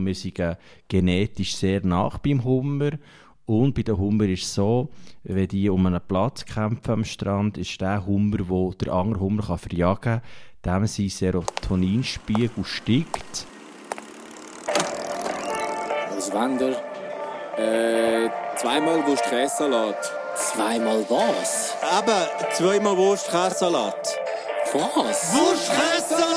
und wir sind genetisch sehr nach beim Hummer. Und bei den Hummer ist es so, wenn die um einen Platz kämpfen am Strand, ist der Hummer, der der andere Hummer kann verjagen kann, dem sein Serotoninspiegel steigt. Wollt ihr? Äh, zweimal Wurst-Käsesalat. Zweimal was? Eben, zweimal Wurst-Käsesalat. Was? Wurst-Käsesalat!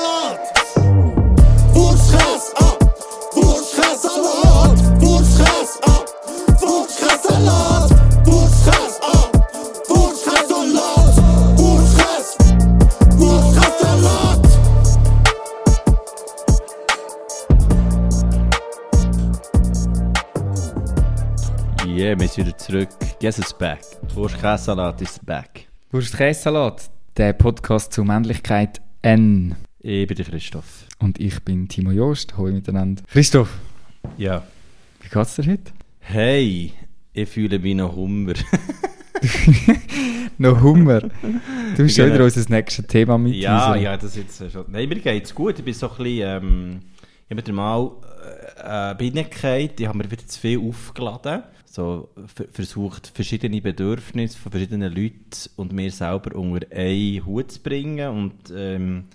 Yeah, wir sind wieder zurück. Guess it's back. Wurst-Käsesalat ist back. Wurst Käsesalat, der Podcast zur Männlichkeit N. Ich bin der Christoph. Und ich bin Timo Joost. Hallo miteinander. Christoph, Ja. wie geht's dir heute? Hey, ich fühle mich noch Hummer. Noch Hummer. Du bist schon Genau. wieder unser nächstes Thema mit. Ja, ja, das ist jetzt schon. Nein, mir geht's gut. Ich bin so ein bisschen. Ähm, ich habe mir mal äh, Binnenkeit. Ich habe mir wieder zu viel aufgeladen. So versucht, verschiedene Bedürfnisse von verschiedenen Leuten und mir selber unter einen Hut zu bringen. Und ähm,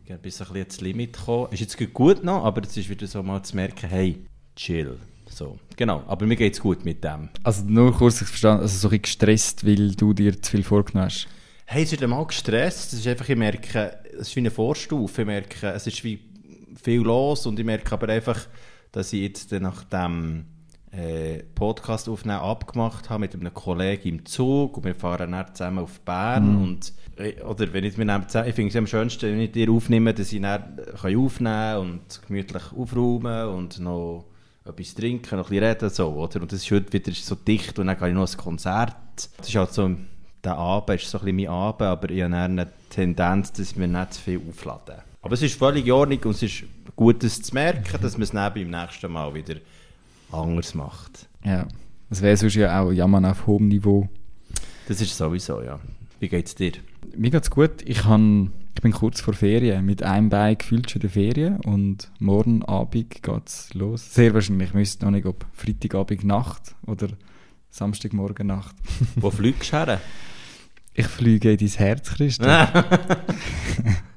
ich bin ein bisschen ins Limit gekommen. Ist jetzt gut noch, aber es ist wieder so mal zu merken, hey, chill. So, genau. Aber mir geht's gut mit dem. Also nur kurz verstanden, also so ein bisschen gestresst, weil du dir zu viel vorgenommen hast. Hey, es wird mal gestresst. Es ist einfach, ich merke, es ist wie eine Vorstufe. Ich merke, es ist wie viel los und ich merke aber einfach, dass ich jetzt dann nach dem äh, Podcast aufnehmen abgemacht habe mit einem Kollegen im Zug und wir fahren dann zusammen auf Bern und äh, oder wenn ich mir nehme, ich finde es am schönsten, wenn ich dir aufnehme, dass ich dann kann aufnehmen und gemütlich aufräumen und noch etwas trinken, noch ein bisschen reden, so, oder? Und das ist heute wieder so dicht und dann gehe ich noch ein Konzert. Das ist halt so, der Abend ist so ein bisschen mein Abend, aber ich habe dann eine Tendenz, dass ich mir nicht zu viel auflade. Aber es ist völlig in Ordnung und es ist gut, das zu merken, dass man es dann beim nächsten Mal wieder anders macht. Ja. Das wäre sonst ja auch Jammern auf hohem Niveau. Das ist sowieso, ja. Wie geht's dir? Mir geht's gut. Ich, han, ich bin kurz vor Ferien. Mit einem Bein gefühlt schon der Ferien. Und morgen Abend geht's los. Sehr wahrscheinlich. Ich wüsste noch nicht, ob Freitagabend Nacht oder Samstagmorgen Nacht. Wo fliegst du her? Ich fliege in dein Herz, Christoph.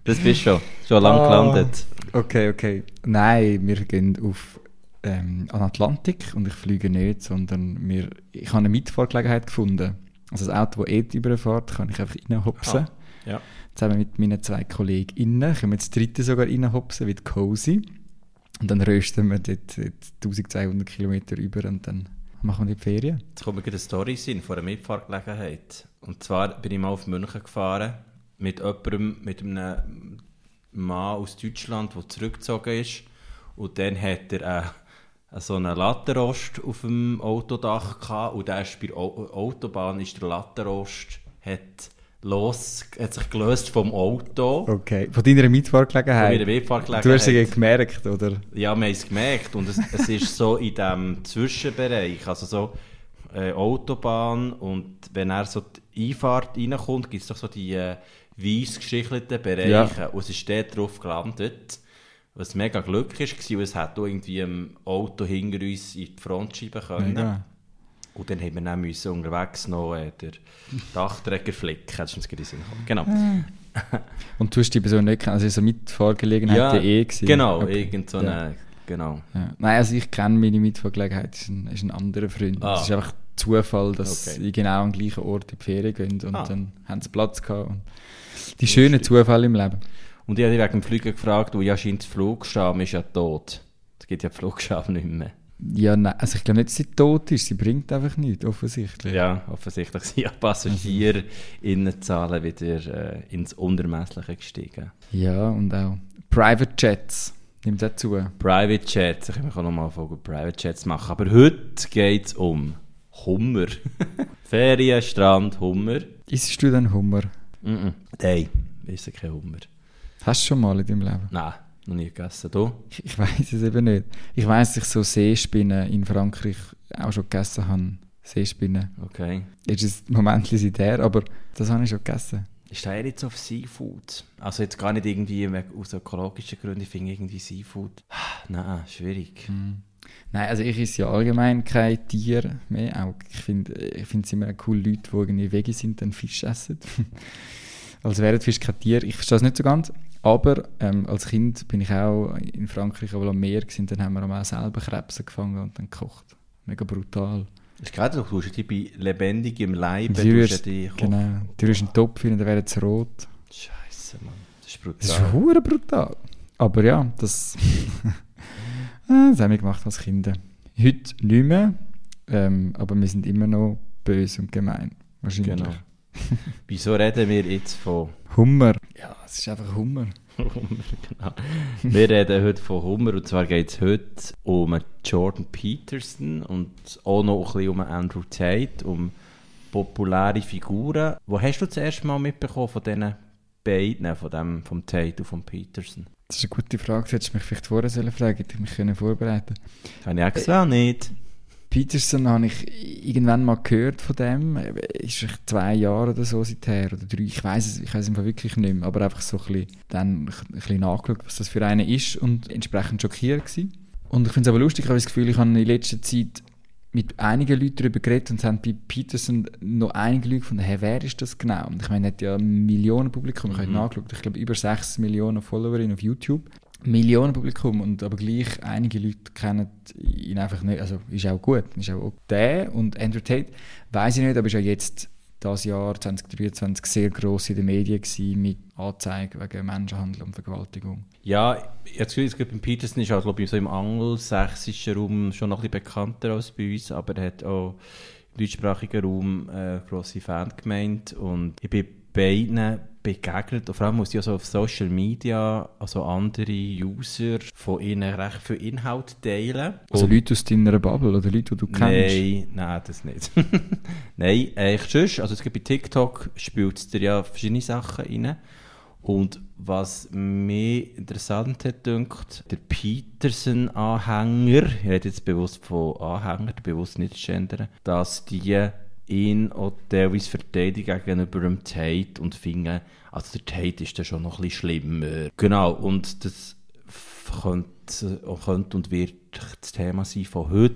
Das bist du schon. Schon lange Ah. gelandet. Okay, okay. Nein, wir gehen auf ähm, an Atlantik und ich fliege nicht, sondern wir, ich habe eine Mitfahrgelegenheit gefunden. Also das Auto, das eh überfährt, kann ich einfach reinhopsen. Ah. Ja. Zusammen mit meinen zwei KollegInnen. Können wir das dritte sogar reinhopsen, wie die Cozy. Und dann rösten wir dort, dort 1200 Kilometer über und dann machen wir die Ferien. Jetzt kommt mir eine Story in von einer Mitfahrgelegenheit. Und zwar bin ich mal auf München gefahren mit jemandem, mit einem Mann aus Deutschland, der zurückgezogen ist. Und dann hat er äh, so einen Lattenrost auf dem Autodach gehabt. Und der ist bei der Au- Autobahn ist der Lattenrost hat, los, hat sich gelöst vom Auto. Okay. Von deiner Mitfahrgelegenheit? Von meiner Mitfahrgelegenheit. Du hast es gemerkt, oder? Ja, wir haben es gemerkt und es, es ist so in diesem Zwischenbereich, also so äh, Autobahn und wenn er so die Einfahrt reinkommt, gibt es doch so die äh, weiss geschichelten Bereiche Ja. und es ist dort drauf gelandet, was mega Glück war, weil es hat irgendwie ein Auto hinter uns in die Frontscheibe können. Mega. Und dann haben wir dann müssen unterwegs noch äh, den Dachträger flicken, das ist uns gerade in Sinn. Genau. Und du hast die Person nicht kennen, also eine Mitfahrgelegenheit der eh gewesen. genau, Okay. irgend so Ja. eine, genau. Ja. Nein, also ich kenne meine Mitfahrgelegenheit, ist ein, ist ein anderer Freund. Ah. Es ist einfach Zufall, dass Okay. sie genau am gleichen Ort in die Ferien gehen und Ah. dann haben sie Platz gehabt. Die schönen Zufälle im Leben. Und ich habe dich wegen dem Fliegen gefragt, wo ja scheint, der Flugscham ist ja tot. Es gibt ja Flugscham nicht mehr. Ja, nein, also ich glaube nicht, dass sie tot ist, sie bringt einfach nichts, offensichtlich. Ja, offensichtlich sind ja PassagierInnenzahlen wieder äh, ins Unermessliche gestiegen. Ja, und auch Private Jets nimmt dazu. Private Jets, ich kann mich auch nochmal von Private Jets machen. Aber heute geht es um Hummer. Ferien, Strand, Hummer. Isst du denn Hummer? Mm -mm. Nein, ist kein Hummer. Hast du schon mal in deinem Leben? Nein, noch nie gegessen. Du? Ich, ich weiß es eben nicht. Ich weiß, dass ich so Seespinnen in Frankreich auch schon gegessen habe. Seespinnen. Okay. Jetzt ist es Moment her, aber das habe ich schon gegessen. ist da eher jetzt auf Seafood. Also jetzt gar nicht irgendwie aus ökologischen Gründen, ich finde irgendwie Seafood. Nein, schwierig. Nein, also ich esse ja allgemein kein Tier mehr. Auch ich finde ich finde es immer cool, Leute, die irgendwie Veggie sind, dann Fisch essen. als wären Fisch kein Tier. Ich verstehe es nicht so ganz. Aber ähm, als Kind bin ich auch in Frankreich aber am Meer gewesen, dann haben wir auch selber Krebse gefangen und dann gekocht. Mega brutal. Das ist gerade, du tust die bei lebendig im Leib, Und du rührst, die genau, du rührst einen Topf rein, dann wäre es rot. Scheiße, Mann. Das ist Das ist brutal. hure brutal. Aber ja, das, das haben wir gemacht als Kinder. Heute nicht mehr, ähm, aber wir sind immer noch böse und gemein. Wahrscheinlich. Genau. Wieso reden wir jetzt von Hummer. Ja, es ist einfach Hummer. Hummer? genau. Wir reden heute von Hummer und zwar geht es heute um Jordan Peterson und auch noch ein bisschen um Andrew Tate, um populäre Figuren. Wo hast du das erste Mal mitbekommen von diesen beiden, von dem, vom Tate und vom Peterson? Das ist eine gute Frage. Du hättest mich vielleicht vorher sollen fragen hätte ich mich können vorbereiten Das habe ich extra nicht. Peterson habe ich irgendwann mal gehört von dem. Ist vielleicht zwei Jahre oder so seither oder drei. Ich weiß es, ich weiß es im Fall wirklich nicht mehr. Aber einfach so ein bisschen, dann ein bisschen nachgeschaut, was das für eine ist und entsprechend schockiert gewesen. Und ich finde es aber lustig, ich habe das Gefühl, ich habe in letzter Zeit mit einigen Leuten darüber geredet und es haben bei Peterson noch einige Leute gefunden, hey, wer ist das genau? Und ich meine, er hat ja Millionen Publikum, ich habe nachgeschaut, ich glaube über 6 Millionen Followerinnen auf YouTube. Millionen Publikum und aber gleich einige Leute kennen ihn einfach nicht. Also ist auch gut, ist auch der und Andrew Tate weiß ich nicht, aber ist ja jetzt das Jahr 2023 sehr gross in den Medien gewesen mit Anzeigen wegen Menschenhandel und Vergewaltigung. Ja, jetzt es gibt beim Peterson ist auch, glaube ich, so im angelsächsischen Raum schon noch ein bisschen bekannter als bei uns, aber er hat auch im deutschsprachigen Raum äh, grosse Fangemeinde und ich bin beiden begegnet und vor allem muss ich also auf Social Media also andere User von ihnen recht viel Inhalt teilen. Also Und- Leute aus deiner Bubble oder Leute, die du kennst. Nein, nein, das nicht. nein, echt sonst, also es gibt bei TikTok spielt es dir ja verschiedene Sachen rein. Und was mir interessant hat, dünkt, der Peterson-Anhänger, ich rede jetzt bewusst von Anhänger, bewusst nicht gendern, dass die ihn auch teilweise verteidigen gegenüber dem Tate und finden, also der Tate ist dann schon noch ein bisschen schlimmer. Genau, und das könnte, könnte und wird das Thema sein von heute,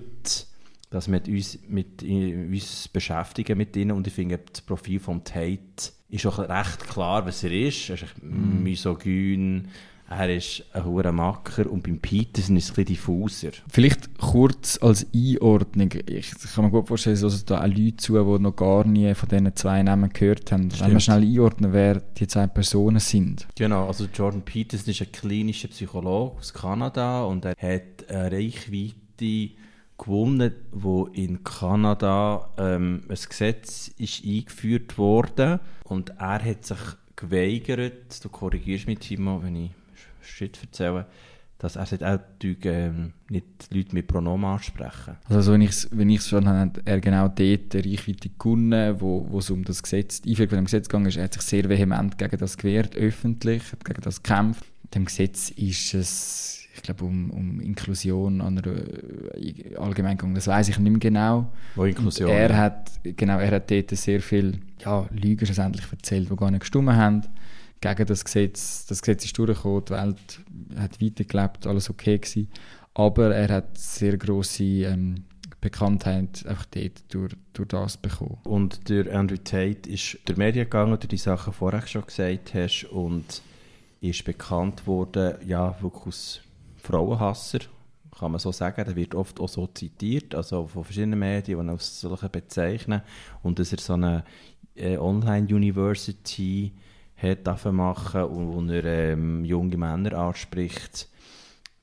dass wir uns mit uns beschäftigen mit ihnen und ich finde, das Profil von Tate ist auch recht klar, was er ist. Er ist echt misogyn, er ist ein hoher Macker und beim Peterson ist es ein diffuser. Vielleicht kurz als Einordnung. Ich kann mir gut vorstellen, dass da auch Leute zu, die noch gar nie von diesen zwei Namen gehört haben. Wenn wir Stimmt. schnell einordnen, wer die zwei Personen sind. Genau, also Jordan Peterson ist ein klinischer Psychologe aus Kanada und er hat eine Reichweite gewonnen, wo in Kanada ähm, ein Gesetz ist eingeführt wurde und er hat sich geweigert, du korrigierst mich Timo, wenn ich Shit erzähle, dass er sagt, tue, ähm, nicht Leute mit Pronomen ansprechen. Also so, wenn ich es wenn ich's schon habe, hat er genau dort eine Reichweite gewonnen, wo, wo es um das Gesetz, die Einführung von dem Gesetz gegangen ist. Er hat sich sehr vehement gegen das gewehrt, öffentlich, hat gegen das gekämpft. Mit dem Gesetz ist es, ich glaube, um, um Inklusion an einer äh, allgemein gegangen. Das weiß ich nicht mehr genau. Wo Inklusion. Und er hat, genau, er hat dort sehr viel ja, Lügen schlussendlich erzählt, die gar nicht gestimmt haben. Gegen das Gesetz. Das Gesetz ist durchgekommen, die Welt hat weitergelebt, alles okay gewesen. Aber er hat sehr grosse ähm, Bekanntheit einfach dort durch, durch das bekommen. Und der Andrew Tate ist durch die Medien gegangen, du die Sachen vorher schon gesagt hast, und ist bekannt worden, ja, wirklich als Frauenhasser, kann man so sagen. Der wird oft auch so zitiert, also von verschiedenen Medien, die ihn als solche bezeichnen. Und dass er so eine äh, Online-University hat machen und wo er ähm, junge Männer anspricht,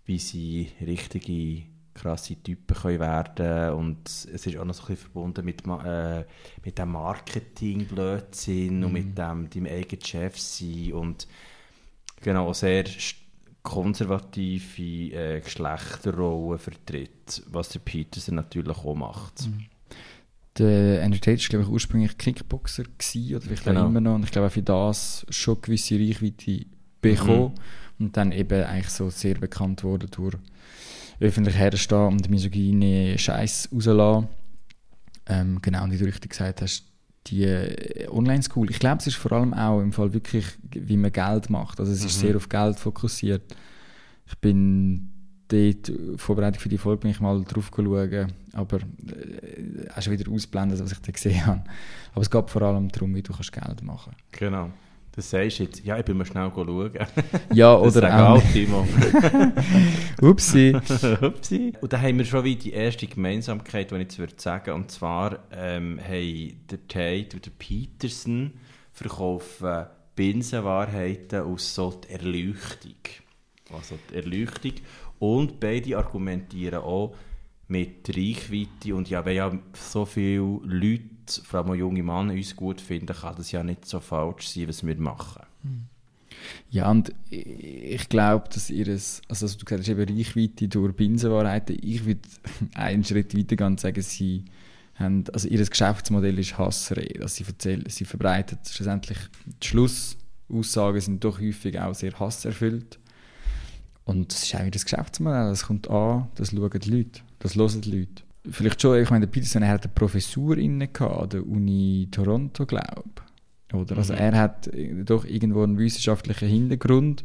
wie sie richtige krasse Typen können werden. Und es ist auch noch so ein bisschen verbunden mit, äh, mit dem Marketing-Blödsinn und mit dem deinem eigenen Chef sein und genau auch sehr konservative äh, Geschlechterrollen vertritt, was der Peterson natürlich auch macht. Der Andrew Tate war, glaube ich, ursprünglich Kickboxer gewesen, oder vielleicht Genau. auch immer noch. Und ich glaube auch für das schon gewisse Reichweite bekommen. Und dann eben eigentlich so sehr bekannt wurde durch öffentlich herstehen und misogyne Scheiß rauslassen. Ähm, genau, und wie du richtig gesagt hast, die äh, Online-School. Ich glaube, es ist vor allem auch im Fall wirklich, wie man Geld macht. Also es ist sehr auf Geld fokussiert. Ich bin dort, Vorbereitung für die Folge, bin ich mal drauf schauen, aber äh, auch schon wieder ausblenden, was ich da gesehen habe. Aber es geht vor allem darum, wie du kannst Geld machen Genau. Das sagst du jetzt. Ja, ich bin mal schnell schauen. Ja, Das oder auch... Timo. Upsi. Upsi. Und dann haben wir schon wieder die erste Gemeinsamkeit, die ich jetzt würde sagen. Und zwar ähm, haben der Tate und der Peterson verkaufen Binsenwahrheiten aus so der Erleuchtung. Also die Erleuchtung. Und beide argumentieren auch mit Reichweite. Und ja, wenn ja so viele Leute, vor allem junge Männer, uns gut finden, kann das ja nicht so falsch sein, was wir machen. Ja, und ich glaube, dass ihres, also was du gesagt hast, eben Reichweite durch Binsenwahrheiten, ich würde einen Schritt weiter und sagen, sie haben, also ihr Geschäftsmodell ist Hassrede. Also sie, erzählen, sie verbreiten schlussendlich, die Schlussaussagen sind doch häufig auch sehr hasserfüllt. Und das ist wieder das Geschäftsmodell, das kommt an, das schauen die Leute, das hören die Leute. Vielleicht schon, ich meine, der Peterson, er hat eine Professur inne an der Uni Toronto, glaube ich. Oder? Also er hat doch irgendwo einen wissenschaftlichen Hintergrund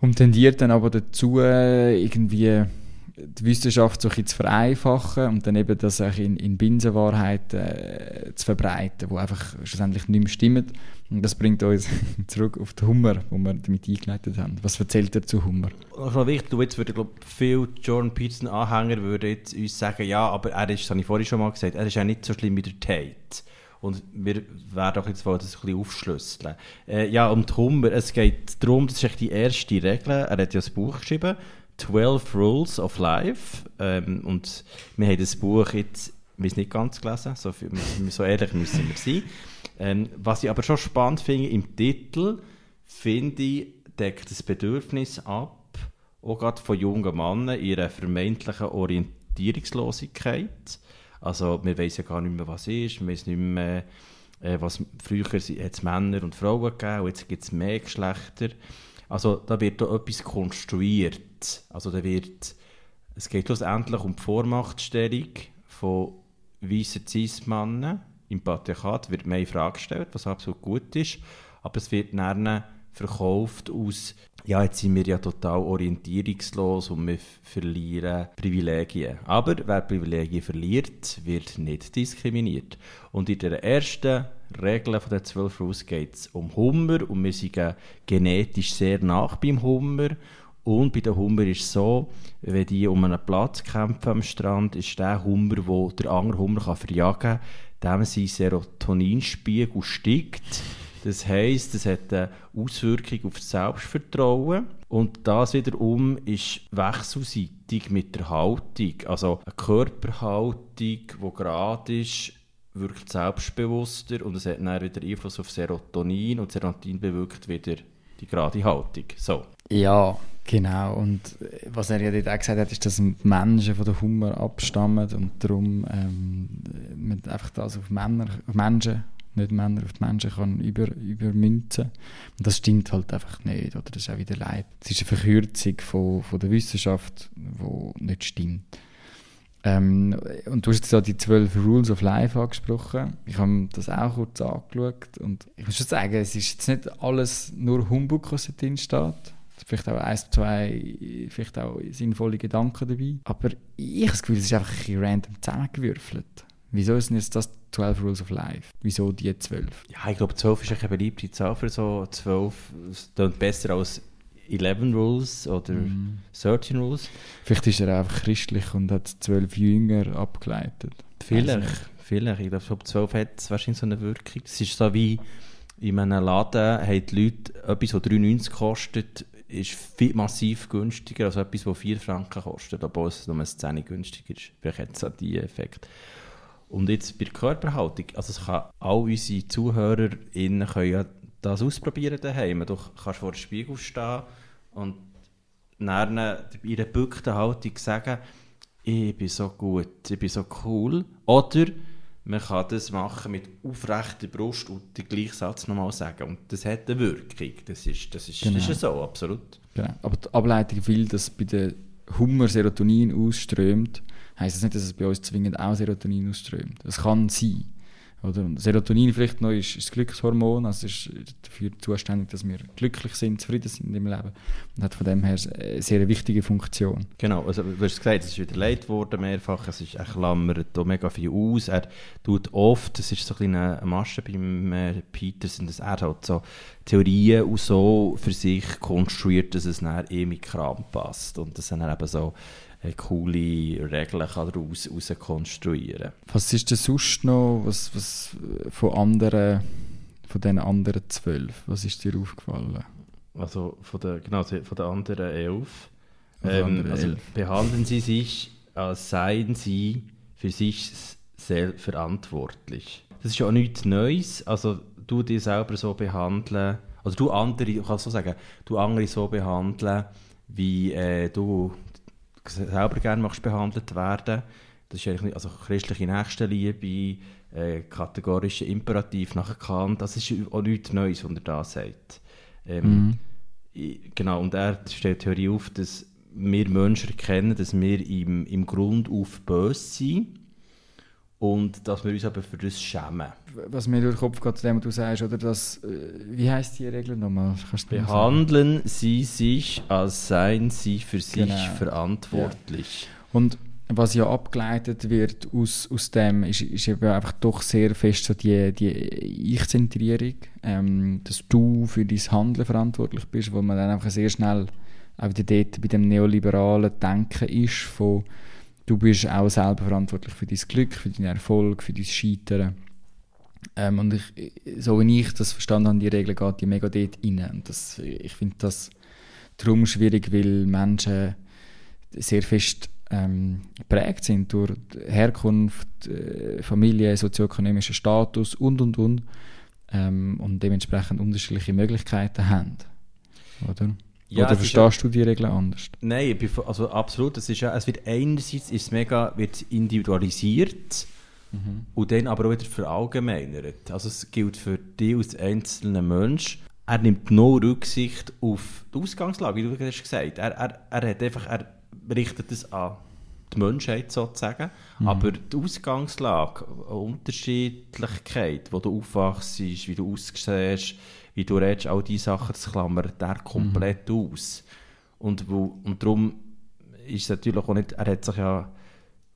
und tendiert dann aber dazu, irgendwie die Wissenschaft so ein zu vereinfachen und dann eben das auch in, in Binsenwahrheiten äh, zu verbreiten, wo einfach schlussendlich nicht mehr stimmen. Und das bringt uns zurück auf den Hummer, wo wir damit eingeleitet haben. Was erzählt er zu Hummer? Noch wichtig, jetzt würde glaube viele Jordan Peterson Anhänger würden jetzt uns sagen, ja, aber er ist, das habe ich vorhin schon mal gesagt, er ist ja nicht so schlimm wie der Tate. Und wir werden doch jetzt das ein bisschen aufschlüsseln. Äh, ja, um den Hummer, es geht darum, das ist die erste Regel, er hat ja ein Buch geschrieben, 12 Rules of Life. Ähm, und wir haben das Buch jetzt, wir nicht ganz gelesen, so, viel, so ehrlich müssen wir sein. Ähm, was ich aber schon spannend finde, im Titel, finde ich, deckt das Bedürfnis ab, auch gerade von jungen Männern, ihrer vermeintlichen Orientierungslosigkeit. Also, wir wissen ja gar nicht mehr, was ist, wir wissen nicht mehr, äh, was früher hat Männer und Frauen gegeben, und jetzt gibt es mehr Geschlechter. Also, da wird da etwas konstruiert. Also, da wird, es geht schlussendlich um die Vormachtstellung von weißen Cis-Männern im Patriarchat, wird mehr in Frage gestellt, was absolut gut ist, aber es wird dann verkauft aus, ja, jetzt sind wir ja total orientierungslos und wir verlieren Privilegien. Aber wer Privilegien verliert, wird nicht diskriminiert. Und in der ersten Regel von den zwölf Rules geht es um Hummer und wir sind genetisch sehr nach beim Hummer. Und bei den Hummer ist es so, wenn die um einen Platz kämpfen am Strand, ist der Hummer, wo der andere Hummer kann verjagen kann, dem sein Serotoninspiegel steigt. Das heisst, es hat eine Auswirkung auf das Selbstvertrauen. Und das wiederum ist wechselseitig mit der Haltung. Also eine Körperhaltung, die gerade ist, wirkt selbstbewusster und es hat dann wieder Einfluss auf Serotonin und Serotonin bewirkt wieder die gerade Haltung. So. Ja, genau. Und äh, was er ja dort auch gesagt hat, ist, dass Menschen von der Hummer abstammen und darum ähm, man einfach das auf Männer, Menschen, nicht Männer, auf die Menschen kann über, übermünzen. Und das stimmt halt einfach nicht, oder? Das ist auch wieder leid. Es ist eine Verkürzung von, von der Wissenschaft, die nicht stimmt. Ähm, und du hast jetzt so die 12 Rules of Life angesprochen. Ich habe das auch kurz angeschaut und ich muss schon sagen, es ist jetzt nicht alles nur Humbug, was da drin steht. Vielleicht auch ein, zwei, vielleicht auch sinnvolle Gedanken dabei. Aber ich habe das Gefühl, es ist einfach ein bisschen random zusammengewürfelt. Wieso sind jetzt das 12 Rules of Life? Wieso die 12? Ja, ich glaube, 12 ist eine beliebte Zahl für so 12. Es klingt besser als 11 Rules oder 13 Rules. Vielleicht ist er einfach christlich und hat 12 Jünger abgeleitet. Vielleicht, nicht. vielleicht. Ich glaube, ab 12 hat es wahrscheinlich so eine Wirkung. Es ist so wie in einem Laden haben die Leute etwas, das 3,90 kostet, ist viel massiv günstiger als etwas, das 4 Franken kostet, obwohl es nur ein 10 günstiger ist. Vielleicht hat es auch diesen Effekt. Und jetzt bei der Körperhaltung, also es kann all unsere ZuhörerInnen können ja das ausprobieren daheim. Du kannst vor dem Spiegel stehen und in ihrer gebückten Haltung sagen, ich bin so gut, ich bin so cool. Oder man kann das machen mit aufrechter Brust und den gleichen Satz nochmal sagen. Und das hat eine Wirkung. Das ist, das ist, Genau. das ist ja so, absolut. Genau. Aber die Ableitung will, dass bei den Hummer Serotonin ausströmt, heisst das nicht, dass es bei uns zwingend auch Serotonin ausströmt. Es kann sein. Oder? Und Serotonin vielleicht noch ist, ist das Glückshormon, also ist dafür zuständig, dass wir glücklich sind, zufrieden sind im Leben. Und hat von dem her eine sehr wichtige Funktion. Genau, also du hast gesagt, es ist widerlegt worden mehrfach, es ist, er klammert mega viel aus, er tut oft, es ist so ein eine Masche beim äh, Peterson, dass er halt so Theorien und so für sich konstruiert, dass es ihm in den Kram passt. Und dass er eben so coole Regeln kann daraus raus konstruieren Was ist denn sonst noch was, was von anderen, von den anderen zwölf, was ist dir aufgefallen? Also von der, genau, von den anderen elf. Ähm, anderen also elf. behandeln Sie sich, als seien Sie für sich selbst verantwortlich. Das ist ja auch nichts Neues. Also du dich selber so behandeln, also du andere, ich kann so sagen, du andere so behandeln, wie äh, du selber gerne möchtest behandelt werden. Das ist eigentlich also christliche Nächstenliebe, äh, kategorischer Imperativ nach Kant, das ist auch nichts Neues, was er da sagt. Ähm, i- Genau, und er stellt die Theorie auf, dass wir Menschen erkennen, dass wir im, im Grund auf böse sind und dass wir uns aber für das schämen. Was mir durch den Kopf geht, zu dem, was du sagst, oder das, äh, wie heisst die Regel nochmal? Behandeln Sie sich, als seien Sie für sich Genau. verantwortlich. Und was ja abgeleitet wird aus, aus dem, ist, ist eben einfach doch sehr fest so die, die Ich-Zentrierung, ähm, dass du für dein Handeln verantwortlich bist, wo man dann einfach sehr schnell auch wieder dort bei dem neoliberalen Denken ist, von du bist auch selber verantwortlich für dein Glück, für deinen Erfolg, für dein Scheitern. Ähm, und ich, so wie ich das verstanden habe, die Regel geht die mega dort rein. Und das, ich finde das darum schwierig, weil Menschen sehr fest ähm, geprägt sind durch Herkunft, äh, Familie, sozioökonomischen Status und und und ähm, und dementsprechend unterschiedliche Möglichkeiten haben. Oder? Ja, Oder verstehst du die Regeln anders? Nein, also absolut. Es, ist ja, es wird einerseits ist es mega wird individualisiert und dann aber auch wieder verallgemeinert. Also es gilt für dich als einzelnen Mensch. Er nimmt nur Rücksicht auf die Ausgangslage, wie du gerade hast gesagt Er, er, er, hat einfach, er richtet es an die Menschheit sozusagen, aber die Ausgangslage, eine Unterschiedlichkeit, wo du aufwachst, wie du aussiehst, wie du redest, all diese Sachen, das klammert er komplett aus. Und, wo, und darum ist es natürlich auch nicht, er hat sich ja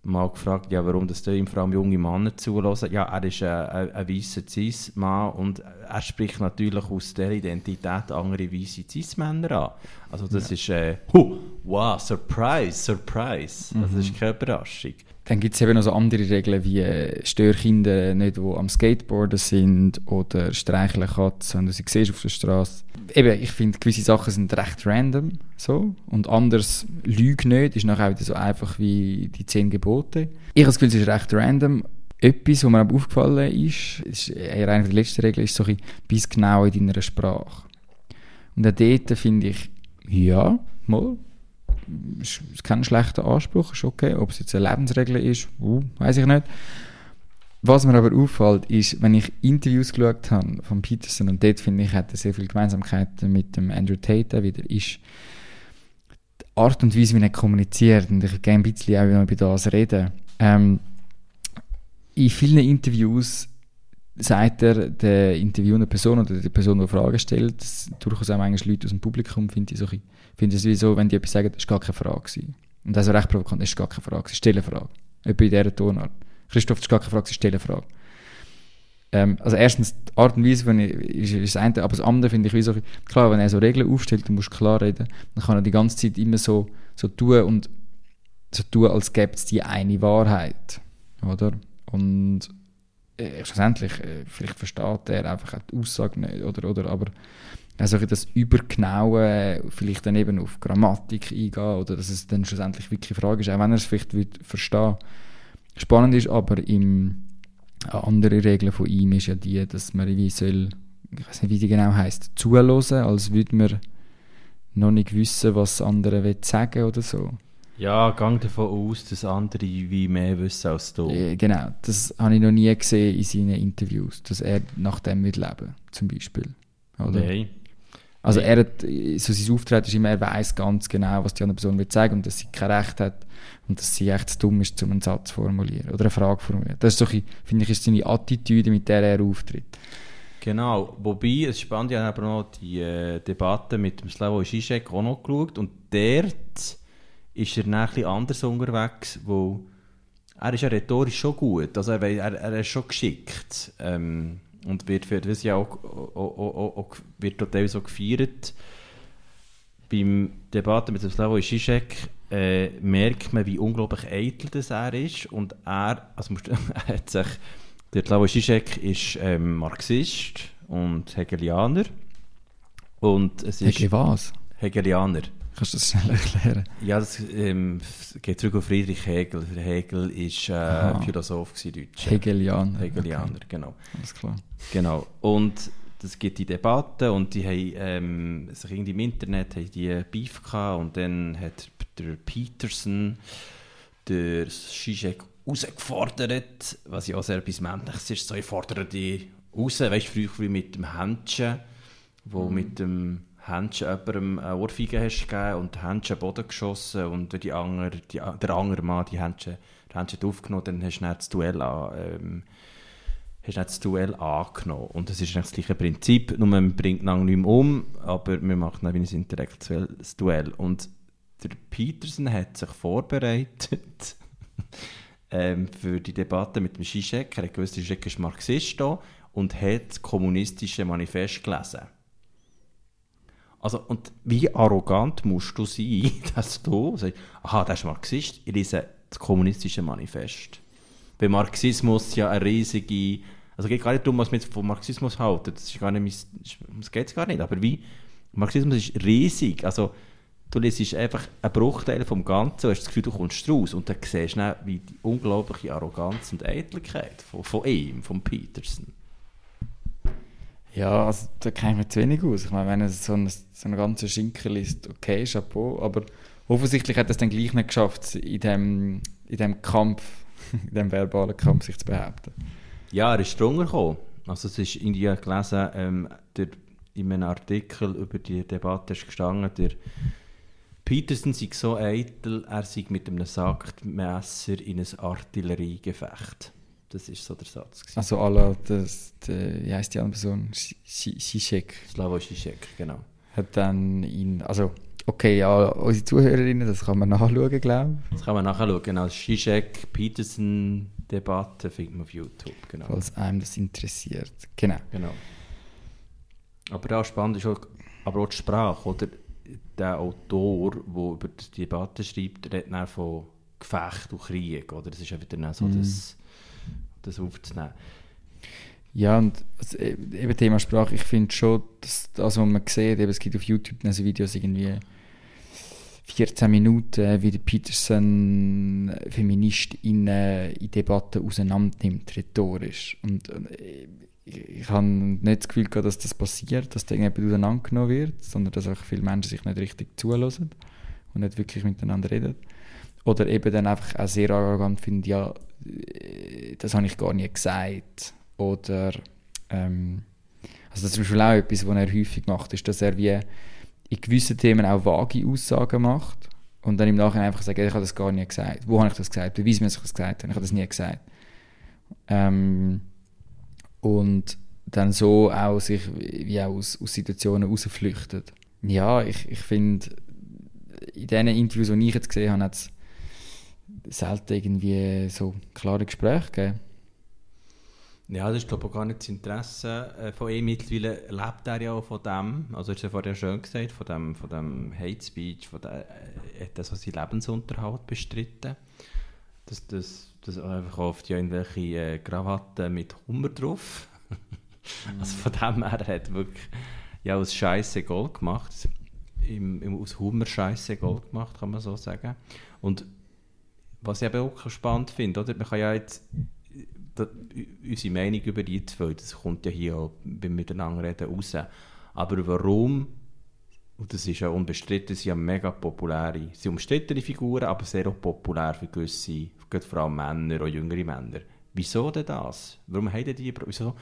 mal gefragt, ja, warum das da ihm vor allem junge Männer zulassen. Ja, er ist ein, ein, ein weißer Cis-Mann und er spricht natürlich aus der Identität andere weiße Cis-Männer an. Also das ist, äh, huh, wow, Surprise, Surprise. Also das ist keine Überraschung. Dann gibt es eben noch so andere Regeln wie äh, Störkinder nicht, die am Skateboarden sind oder streicheln Katzen, wenn du sie siehst auf der Straße. Eben, ich finde, gewisse Sachen sind recht random so und anders Lüge nicht, ist nachher wieder so einfach wie die zehn Gebote. Ich habe das Gefühl, es ist recht random. Etwas, was mir aber aufgefallen ist, ist eher eine der letzten Regeln, ist so ein bisschen, bis genau in deiner Sprache. Und auch dort finde ich, ja, mal, ist kein schlechter Anspruch, ist okay. Ob es jetzt eine Lebensregel ist, uh, weiß ich nicht. Was mir aber auffällt, ist, wenn ich Interviews geschaut habe von Peterson, und dort finde ich, hat er sehr viele Gemeinsamkeiten mit dem Andrew Tate wieder, ist die Art und Weise, wie er kommuniziert, und ich gerne ein bisschen auch über das reden. Ähm, in vielen Interviews sagt er der interviewenden Person oder der Person, die Fragen stellt, das durchaus auch manchmal Leute aus dem Publikum, finde ich so, finde es wie so, wenn die etwas sagen, das war gar keine Frage. Gewesen. Und also recht provokant, das ist gar keine Frage, stell eine Frage. Etwa in dieser Tonart. Christoph, das ist gar keine Frage, stell eine Frage. Ähm, also erstens, die Art und Weise wenn ich, ist, ist das eine, aber das andere finde ich wie so, klar, wenn er so Regeln aufstellt, dann musst du klar reden, dann kann er die ganze Zeit immer so, so tun und so tun, als gäbe es die eine Wahrheit. Oder? Und äh, schlussendlich, äh, vielleicht versteht er einfach auch die Aussage nicht, oder, oder, aber also das Übergenaue, äh, vielleicht dann eben auf Grammatik eingehen, oder dass es dann schlussendlich wirklich eine Frage ist, auch wenn er es vielleicht verstehen Spannend ist aber, im, eine andere Regel von ihm ist ja die, dass man wie soll, ich weiß nicht, wie die genau heisst, zuhören, als würde man noch nicht wissen, was andere will sagen oder so. Ja, gang davon aus, dass andere wie mehr wissen als du. Äh, Genau, das habe ich noch nie gesehen in seinen Interviews, dass er nach dem wird leben, zum Beispiel. Oder? Nein. Also er hat, so sein Auftreten ist immer, er weiß ganz genau, was die andere Person will sagen und dass sie kein Recht hat und dass sie echt zu dumm ist, um einen Satz zu formulieren oder eine Frage zu formulieren. Das ist so, ein finde ich, ist seine Attitüde, mit der er auftritt. Genau, wobei, es ist spannend, ich habe aber noch die äh, Debatte mit dem Slavoj Žižek auch noch geschaut und dort ist er dann ein anders unterwegs, wo er ist ja rhetorisch schon gut, also er, er, er ist schon geschickt ähm, und wird für das ja auch, auch, auch, auch, auch wird total so gefeiert. Beim Debatte mit dem Slavoj Žižek äh, merkt man, wie unglaublich eitel das er ist und er, also musst, er hat sich, der Slavoj Žižek ist ähm, Marxist und Hegelianer und es ist Hegel was? Hegelianer. Kannst du das schnell erklären? Ja, das ähm, geht zurück auf Friedrich Hegel. Der Hegel war äh. Philosoph, Deutscher. Hegelianer. Hegelianer, Okay, genau. alles klar. genau. Und das gibt die Debatte und die haben ähm, sich irgendwie im Internet haben die Beef gehabt und dann hat der Peterson der Zizek herausgefordert, was ja auch sehr etwas Männliches ist. So, ich fordere die raus, weißt du, früher wie mit dem Händchen, wo mit dem Händchen jemandem eine Ohrfeige hast gegeben und der Händchen am Boden geschossen und die andere, die, der andere Mann die Händchen, die Händchen aufgenommen, dann hast du dann das Duell an, ähm, hast dann das Duell angenommen. Und das ist das gleiche Prinzip, nur man bringt nicht mehr um, aber man macht dann wie ein intellektuelles Duell. Und der Peterson hat sich vorbereitet ähm, für die Debatte mit dem Zizek. Er hat gewusst, Zizek ist Marxist und hat das kommunistische Manifest gelesen. Also, und wie arrogant musst du sein, dass du sagst, aha, der ist Marxist, ich lese das kommunistische Manifest. Bei Marxismus ja eine riesige, also geht gar nicht darum, was man von Marxismus halten, das ist gar nicht, das geht gar nicht, aber wie, Marxismus ist riesig, also du liest einfach einen Bruchteil vom Ganzen hast das Gefühl, du kommst raus und dann siehst du dann, wie die unglaubliche Arroganz und Eitelkeit von, von ihm, von Peterson. Ja, also da kenne ich mir zu wenig aus. Ich meine, wenn er so ein, so ein ganzer Schinken liest, okay, Chapeau, aber offensichtlich hat er es dann gleich nicht geschafft, in dem, in dem Kampf, in dem verbalen Kampf sich zu behaupten. Ja, er ist drunter gekommen. Also es ist in die gelesen, ähm, der, in einem Artikel über die Debatte ist gestanden, der Peterson sei so eitel, er sei mit einem Sackmesser in ein Artilleriegefecht. Das ist so der Satz. gewesen. Also alle, das, der, wie heisst die andere Person? Zizek Slavoj Žižek, genau. hat dann ihn, also okay, ja, unsere Zuhörerinnen, das kann man nachschauen, glaube ich. Das kann man nachschauen. Genau, Žižek, Peterson Debatte findet man auf YouTube. Genau. falls einem das interessiert. Genau. genau. Aber auch spannend ist auch, aber auch die Sprache, oder? Der Autor, der über die Debatte schreibt, redet dann von Gefecht und Krieg, oder? Das ist ja wieder so das, das aufzunehmen. Ja, und also, eben Thema Sprache, ich finde schon, dass das, was man sieht, eben, es gibt auf YouTube so Videos irgendwie 14 Minuten, wie der Peterson FeministInnen in Debatten auseinandernimmt, rhetorisch. Und äh, ich, ich habe nicht das Gefühl gehabt, dass das passiert, dass da irgendjemand auseinandergenommen wird, sondern dass auch viele Menschen sich nicht richtig zulassen und nicht wirklich miteinander reden. Oder eben dann einfach auch sehr arrogant finden, ja, äh, das habe ich gar nie gesagt. Oder, ähm, also das ist zum Beispiel auch etwas, was er häufig macht, ist, dass er wie in gewissen Themen auch vage Aussagen macht und dann im Nachhinein einfach sagt, ich habe das gar nie gesagt. Wo habe ich das gesagt? Beweis mir, dass ich das gesagt habe. Ich habe das nie gesagt. Ähm, und dann so auch sich wie auch aus, aus Situationen rausflüchtet. Ja, ich, ich finde, in diesen Interviews, die ich jetzt gesehen habe, hat es selten irgendwie so klare Gespräche gegeben. Ja, das ist glaube ich gar nicht das Interesse äh, von ihm. Mittlerweile lebt er ja auch von dem, also hast du ja vorher schön gesagt, von dem, von dem Hate Speech, von der, äh, das, was seinen Lebensunterhalt bestritten. Das, das, das einfach oft ja irgendwelche äh, Krawatten mit Hummer drauf. also von dem her er hat wirklich ja aus Scheiße Gold gemacht. Im, im, aus Hummer Scheiße Gold gemacht, kann man so sagen. Und was ich eben auch spannend finde, oder? Man kann ja jetzt da, unsere Meinung über die zwei, das kommt ja hier auch beim Miteinander reden raus. Aber warum, und das ist ja unbestritten, sind ja mega populäre, sie umstrittene Figuren, aber sehr auch populär für gewisse, gerade vor allem Männer, auch jüngere Männer. Wieso denn das? Warum haben die, wieso?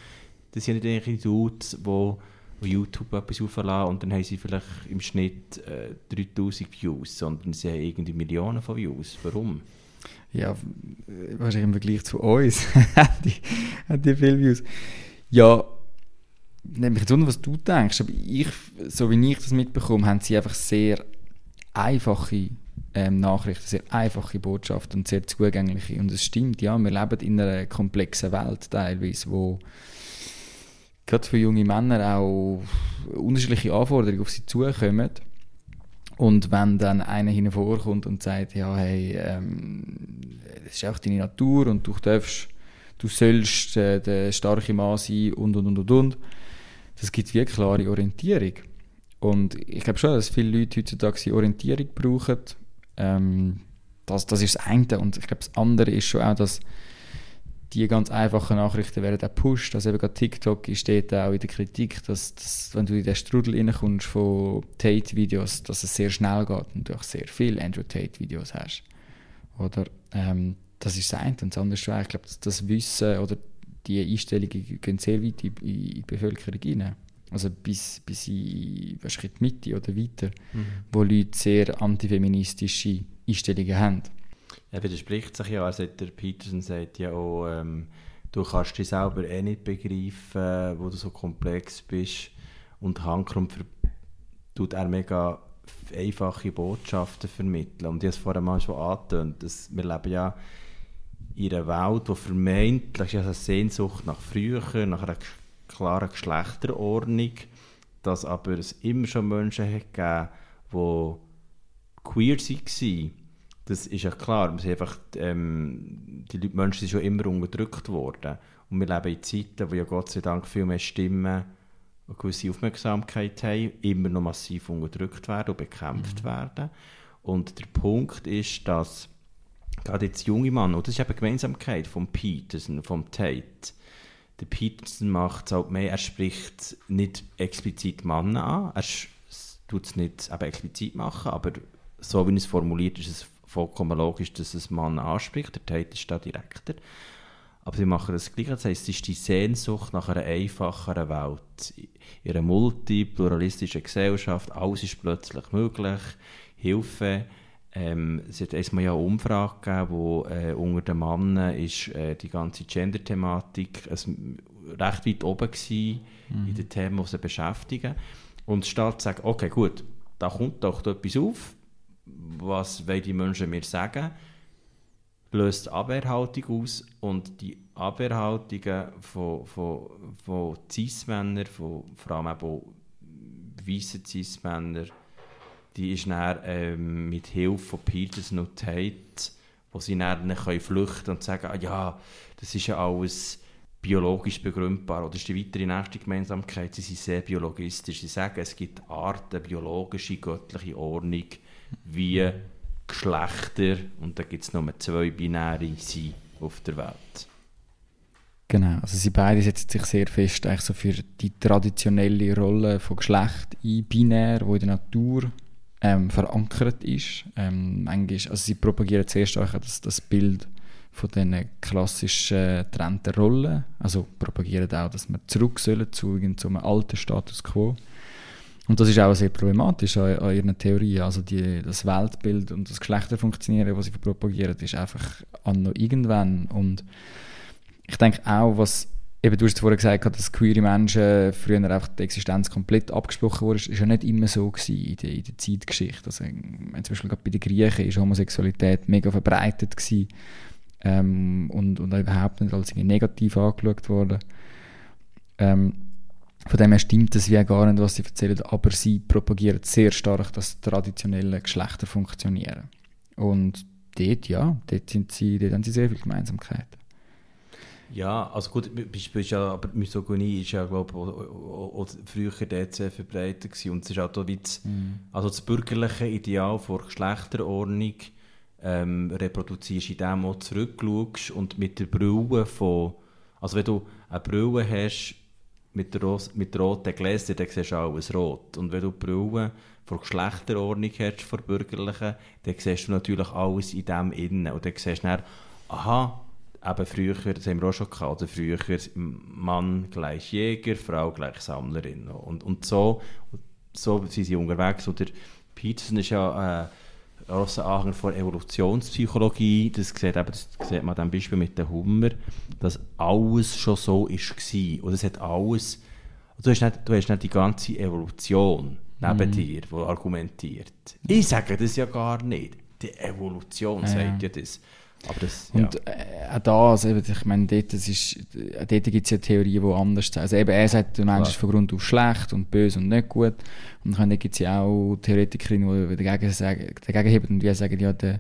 Das sind nicht irgendwelche Dudes, die die YouTube etwas aufladen und dann haben sie vielleicht im Schnitt äh, 3000 Views, sondern sie haben irgendwie Millionen von Views. Warum? Ja, wahrscheinlich im Vergleich zu uns hat die, hat viele Views. Ja, nimmt mich jetzt wunder, was du denkst, aber ich, so wie ich das mitbekomme, haben sie einfach sehr einfache ähm, Nachrichten, sehr einfache Botschaften und sehr zugängliche. Und es stimmt, ja, wir leben in einer komplexen Welt teilweise, wo gerade für junge Männer auch unterschiedliche Anforderungen auf sie zukommen. Und wenn dann einer hinvorkommt und sagt, ja, hey, ähm, das ist einfach deine Natur und du darfst, du sollst äh, der starke Mann sein und, und, und, und, und, das gibt eine klare Orientierung. Und ich glaube schon, dass viele Leute heutzutage Orientierung brauchen. Ähm, das, das ist das eine. Und ich glaube, das andere ist schon auch, dass die ganz einfachen Nachrichten werden auch gepusht. Also eben gerade TikTok steht auch in der Kritik, dass, dass wenn du in den Strudel reinkommst von Tate-Videos, dass es sehr schnell geht und du auch sehr viele Andrew Tate-Videos hast. Oder ähm, das ist das eine. Und das andere ist ich glaube, das, das Wissen oder die Einstellungen gehen sehr weit in, die Bevölkerung rein. Also bis, bis in, wahrscheinlich in die Mitte oder weiter, wo Leute sehr antifeministische Einstellungen haben. Er widerspricht sich ja, also der Peterson sagt ja auch, ähm, du kannst dich selber eh nicht begreifen, wo du so komplex bist und Handkrumm tut er mega einfache Botschaften vermitteln. Und ich habe es vorher mal schon angetönt, dass wir leben ja in einer Welt, die vermeintlich eine Sehnsucht nach früher, nach einer klaren Geschlechterordnung, dass aber es immer schon Menschen hat gegeben, die queer waren. Das ist ja klar. Sind einfach, ähm, die Leute, Menschen sind schon immer unterdrückt worden. Und wir leben in Zeiten, wo ja Gott sei Dank viel mehr Stimmen eine gewisse Aufmerksamkeit haben, immer noch massiv unterdrückt werden und bekämpft werden. Und der Punkt ist, dass gerade jetzt junge Mann, und das ist eben die Gemeinsamkeit vom Peterson, vom Tate, der Peterson macht es halt mehr, er spricht nicht explizit Männer an, er tut es nicht eben explizit machen, aber so wie er es formuliert, ist es vollkommen logisch, dass es Mann anspricht, der Tate ist da direkter. Aber sie machen das Gleiche, das heisst, es ist die Sehnsucht nach einer einfacheren Welt. In einer multipluralistischen Gesellschaft, alles ist plötzlich möglich, Hilfe. Ähm, es hat einmal ja eine Umfrage gegeben, wo äh, unter den Männern ist äh, die ganze Gender-Thematik also, recht weit oben gewesen in den Themen, die sie beschäftigen. Und statt zu sagen, okay, gut, da kommt doch etwas auf, was wollen die Menschen mir sagen, löst Abwehrhaltung aus und die Abwehrhaltungen von, von, von Cis-Männern, von, vor allem auch weißen Cis-Männern, die ist dann ähm, mit Hilfe von Peterson und Tate, wo sie dann können flüchten und sagen, ah, ja, das ist ja alles biologisch begründbar. Oder ist die weitere nächste Gemeinsamkeit, sie sind sehr biologistisch. Sie sagen, es gibt Arten, biologische, göttliche Ordnung, wie Geschlechter, und da gibt es nur zwei binäre Sein auf der Welt. Genau, also sie beide setzen sich sehr fest eigentlich so für die traditionelle Rolle von Geschlecht ein, binär, wo in der Natur ähm, verankert ist. Ähm, manchmal, also sie propagieren zuerst auch das, das Bild von diesen klassischen getrennten Rollen, also propagieren auch, dass wir zurück sollen zu irgendeinem alten Status quo. Und das ist auch sehr problematisch an, an ihren Theorien. Also die, das Weltbild und das Geschlechterfunktionieren, was sie propagieren, ist einfach an noch irgendwann. Und ich denke auch, was eben du hast vorher gesagt, dass queere Menschen früher einfach die Existenz komplett abgesprochen wurde, ist ja nicht immer so gewesen in der, in der Zeitgeschichte. Also zum Beispiel gerade bei den Griechen ist Homosexualität mega verbreitet gewesen, ähm, und, und überhaupt nicht als negativ angeschaut worden. Ähm, von dem her stimmt das wie auch gar nicht, was sie erzählen, aber sie propagieren sehr stark, dass traditionelle Geschlechter funktionieren. Und dort, ja, dort, sind sie, dort haben sie sehr viel Gemeinsamkeit. Ja, also gut, ist ja, aber Misogynie ist ja, glaube ich, früher dort sehr verbreitet gewesen. Und es ist auch da wie das, also das bürgerliche Ideal vor Geschlechterordnung ähm, reproduzierst, indem du zurückschaust und mit der Brille von, also wenn du eine Brille hast mit, ros mit roten Gläsern, dann siehst du alles rot. Und wenn du die Brille von Geschlechterordnung hast, von bürgerlichen, dann siehst du natürlich alles in dem innen. Und dann siehst du dann, aha, eben früher, das haben wir auch schon gehabt, oder früher Mann gleich Jäger, Frau gleich Sammlerin. Und, und so, so sind sie unterwegs. Oder Peterson ist ja äh, grosser Anhänger von Evolutionspsychologie. Das sieht, eben, das sieht man an dem Beispiel mit dem Hummer, dass alles schon so war. Und es hat alles... Du hast, nicht, du hast nicht die ganze Evolution neben dir, die argumentiert. Ich sage das ja gar nicht. Die Evolution sagt ja das. Aber das, ja. Und äh, auch da, also eben, ich meine, dort, das ist, dort gibt es ja Theorien, die anders sind. Also eben, er sagt, der Mensch ist von Grund auf schlecht und böse und nicht gut. Und dann gibt es ja auch Theoretikerinnen, die dagegen, sagen, dagegen heben und die sagen, ja, der,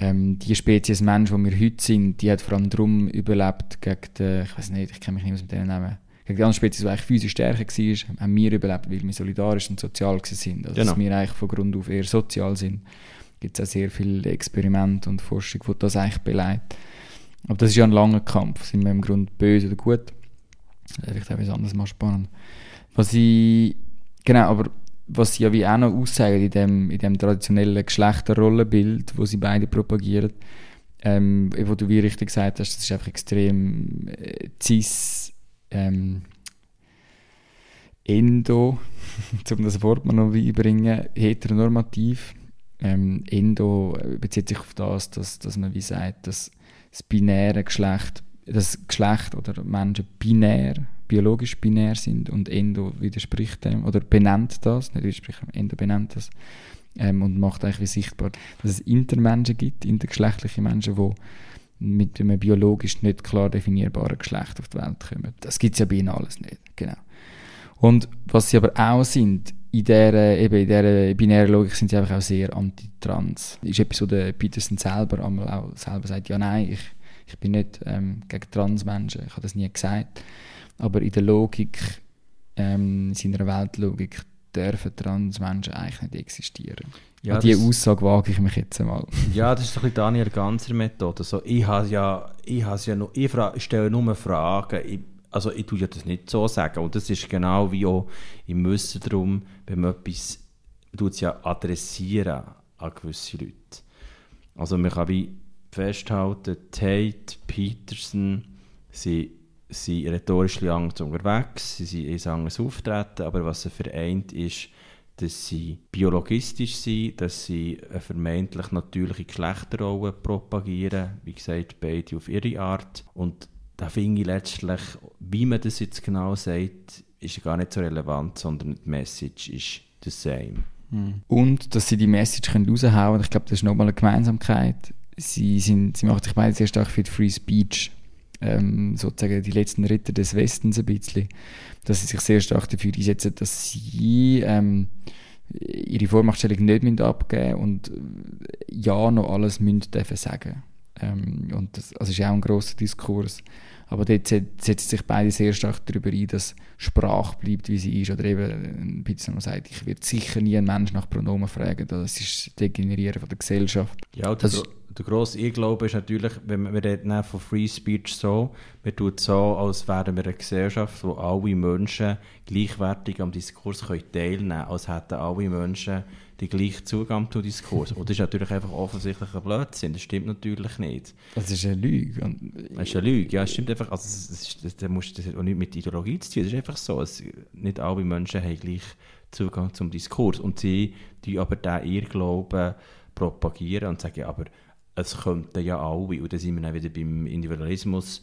ähm, die Spezies Mensch, die wir heute sind, die hat vor allem darum überlebt gegen den, ich weiß nicht, ich kenne mich nicht aus mit denen Namen, gegen die andere Spezies, die eigentlich physisch stärker war, haben wir überlebt, weil wir solidarisch und sozial sind. Also, Genau. dass wir eigentlich von Grund auf eher sozial sind. Gibt es auch sehr viele Experimente und Forschung, die das eigentlich beleidigt. Aber das ist ja ein langer Kampf. Sind wir im Grunde böse oder gut? Vielleicht auch etwas anderes mal spannend. Was ich, genau, aber was sie ja wie auch noch aussagen in dem, in dem traditionellen Geschlechterrollenbild, wo sie beide propagieren, ähm, wo du wie richtig gesagt hast, das ist einfach extrem äh, cis, ähm, endo, um das Wort mal noch einbringen, heteronormativ. Ähm, endo bezieht sich auf das, dass, dass man wie sagt, dass das binäre Geschlecht, das Geschlecht oder Menschen binär, biologisch binär sind und endo widerspricht dem oder benennt das, nicht widerspricht, endo benennt das ähm, und macht eigentlich sichtbar, dass es Intermenschen gibt, intergeschlechtliche Menschen, die mit einem biologisch nicht klar definierbaren Geschlecht auf die Welt kommen. Das gibt es ja bei ihnen alles nicht. Genau. Und was sie aber auch sind, in dieser, eben in dieser binären Logik sind sie einfach auch sehr anti-trans. Ist etwas, wo der Peterson selber einmal auch selber sagt, ja nein, ich, ich bin nicht ähm, gegen Transmenschen, ich habe das nie gesagt. Aber in der Logik, ähm, in seiner Weltlogik, dürfen Transmenschen eigentlich nicht existieren. Ja, An diese Aussage wage ich mich jetzt einmal. Ja, das ist doch ein bisschen Daniel Ganser Methode. So, ich ja, ich has ja nur, ich stelle nur Fragen. Ich, also ich tue ja das nicht so sagen. Und das ist genau wie auch im Wissen darum, wenn man etwas, tut ja adressieren an gewisse Leute. Also man kann wie festhalten, Tate, Peterson, sie sind rhetorisch lang unterwegs, sie sind in anderes Auftreten, aber was sie vereint ist, dass sie biologistisch sind, dass sie eine vermeintlich natürliche Geschlechterrolle propagieren, wie gesagt, beide auf ihre Art. Und da finde ich letztlich, wie man das jetzt genau sagt, ist gar nicht so relevant, sondern die Message ist the same. Und dass sie die Message können raushauen können, ich glaube, das ist nochmal eine Gemeinsamkeit. Sie, sind, sie machen sich beide sehr stark für die Free Speech, ähm, sozusagen die letzten Ritter des Westens ein bisschen, dass sie sich sehr stark dafür einsetzen, dass sie ähm, ihre Vormachtstellung nicht abgeben und äh, ja noch alles müssen dürfen sagen. Ähm, und das also ist ja auch ein grosser Diskurs. Aber dort set- setzen sich beide sehr stark darüber ein, dass Sprache bleibt, wie sie ist. Oder eben, äh, Pizza sagt, ich werde sicher nie einen Menschen nach Pronomen fragen. Das ist das Degenerieren von der Gesellschaft. Ja, der, Das der grosse Irrglaube ist natürlich, wenn wir, reden von Free Speech so, wir tun so, als wären wir eine Gesellschaft, wo alle Menschen gleichwertig am Diskurs können teilnehmen können, als hätten alle Menschen den gleichen Zugang zum Diskurs. Und das ist natürlich einfach offensichtlich ein Blödsinn, das stimmt natürlich nicht. Das ist eine Lüge. Das ist eine Lüge, ja, es stimmt einfach, also das, ist, das, das, musst, das hat auch nichts mit Ideologie zu tun, das ist einfach so, es, nicht alle Menschen haben gleich Zugang zum Diskurs und sie die aber diesen Irrglauben propagieren und sagen, ja, aber es könnten ja alle, und dann sind wir dann wieder beim Individualismus,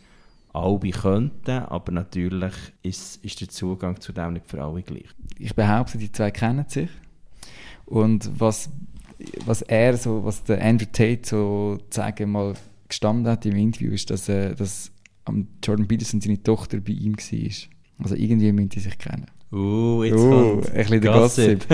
alle könnten, aber natürlich ist, ist der Zugang zu dem nicht für alle gleich. ich behaupte, die zwei kennen sich. Und was, was er so, was der Andrew Tate so sagen mal gestanden hat im Interview, ist, dass, äh, dass Jordan Peterson seine Tochter bei ihm war. Also irgendwie müssen die sich kennen. Uh, jetzt Uh, ein bisschen der Gossip.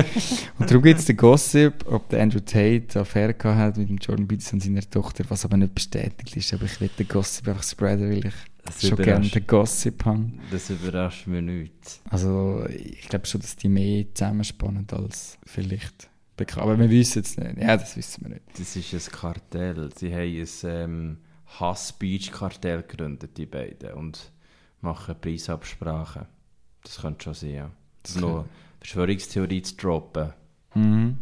Und darum gibt es den Gossip, ob der Andrew Tate eine Affäre gehabt hat mit dem Jordan Peterson und seiner Tochter, was aber nicht bestätigt ist. Aber ich will den Gossip einfach spreaden, weil ich Das schon gerne den Gossip habe. Das überrascht mich nicht. Also ich glaube schon, dass die mehr zusammenspannen als vielleicht bekannt. Aber wir wissen es nicht. Ja, das wissen wir nicht. Das ist ein Kartell. Sie haben ein ähm, Hass-Speech-Kartell gegründet, die beiden, und machen Preisabsprachen. Das könnte schon sein, ja. Das Okay. Verschwörungstheorie zu droppen, Mhm.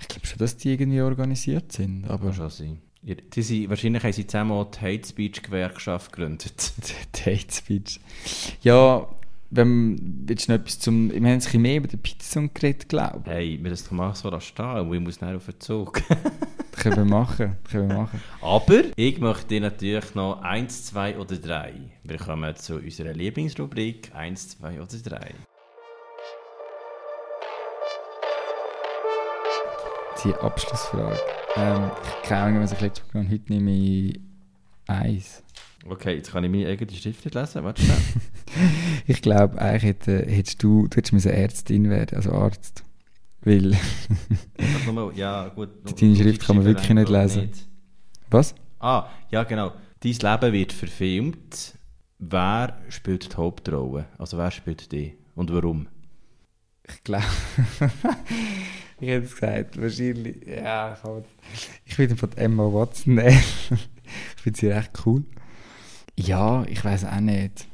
Ich glaube schon, dass die irgendwie organisiert sind. Aber kann schon sein. Die sind, wahrscheinlich haben sie zusammen auch die Hate Speech Gewerkschaft gegründet. Die Hate Speech. Ja, wenn, willst du noch etwas zum... Wir haben ein bisschen mehr über den Peterson geredet, glaube ich. Hey, wir das doch mal so da stehen und ich muss dann auf den Zug. Das können wir machen. Das können wir machen. Aber ich möchte dir natürlich noch eins, zwei oder drei. Wir kommen zu unserer Lieblingsrubrik eins, zwei oder drei. Die Abschlussfrage. Ähm, ich keine Ahnung, was ich letztes Mal genommen habe. Heute nehme ich eins. Okay, jetzt kann ich meine eigene Schrift nicht lesen. Warte schnell. Ich glaube, eigentlich hätte, hättest du, du hättest Ärztin werden, also Arzt. Weil, ja gut. Deine Schrift kann man wirklich nicht lesen. was? Ah, ja genau. Dein Leben wird verfilmt. Wer spielt die Hauptrolle? Also wer spielt die? Und warum? Ich glaube, ich hätte es gesagt, wahrscheinlich, ja, ich, ich würde von Emma Watson nehmen. ich finde sie recht cool. Ja, ich weiß auch nicht.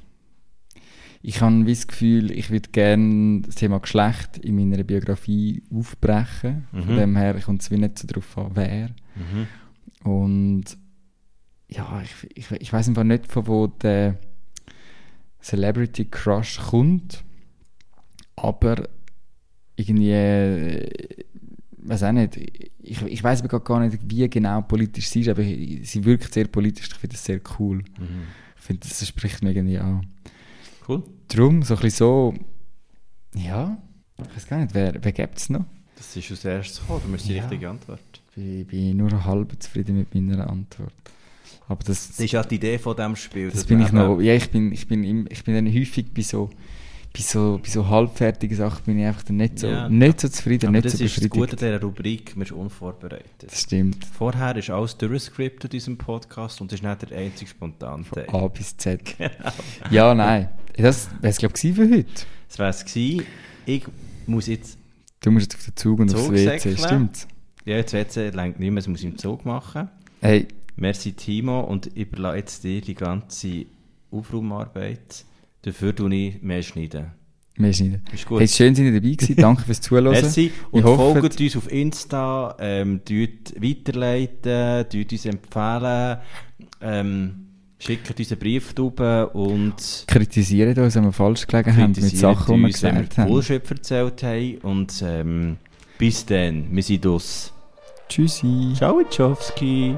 Ich habe das Gefühl, ich würde gerne das Thema Geschlecht in meiner Biografie aufbrechen. Von Mhm. dem her kommt es wie nicht so darauf an, wer. Und ja, ich, ich, ich weiß einfach nicht, von wo der Celebrity Crush kommt. Aber irgendwie, äh, weiß auch nicht, ich, ich weiß aber gar nicht, wie genau politisch sie ist, aber sie wirkt sehr politisch. Ich finde das sehr cool. Ich finde, das spricht mir irgendwie an. Cool. Darum, so ein bisschen so, ja, ich weiß gar nicht, wer, wer gibt es noch? Das ist als erstes gekommen. Du musst die Ja. richtige Antwort. Ich bin nur halb zufrieden mit meiner Antwort. Aber das, Das ist ja die Idee von diesem Spiel. Das bin ich noch. Ja, ich bin, ich bin, ich bin dann häufig bei so, bei so, bei so halbfertigen Sachen bin ich einfach dann nicht so, Ja. nicht so zufrieden, nicht das so ist das befriedigt. Gute dieser Rubrik, wir sind unvorbereitet. Das stimmt. Vorher ist alles durchgescriptet in diesem Podcast und das ist nicht der einzige spontane Teil. A bis Z. Genau. Ja, nein. Das wäre es, glaube ich, für heute. Das wäre es gewesen. Ich muss jetzt... Du musst jetzt auf den Zug und aufs Zug WC, säckeln. stimmt. Ja, jetzt WC längt nicht mehr, das muss ich im Zug machen. Hey, Merci Timo und ich überlasse jetzt dir die ganze Aufraumarbeit. Dafür tue ich mehr schneiden. wir schneiden. Ist gut. Hey, schön, sind ihr dabei gewesen. Danke fürs Zuhören. Merci und hoffe, folgt uns auf Insta, ähm, weiterleiten, tut uns empfehlen, ähm, schickt uns einen Brief drüber und kritisiert uns, wenn wir falsch gelegen haben mit Sachen, die wir uns, wenn wir gesagt haben. Bullshit erzählt haben. Und ähm, bis dann, wir sind aus. Tschüssi. Ciao, Itschowski.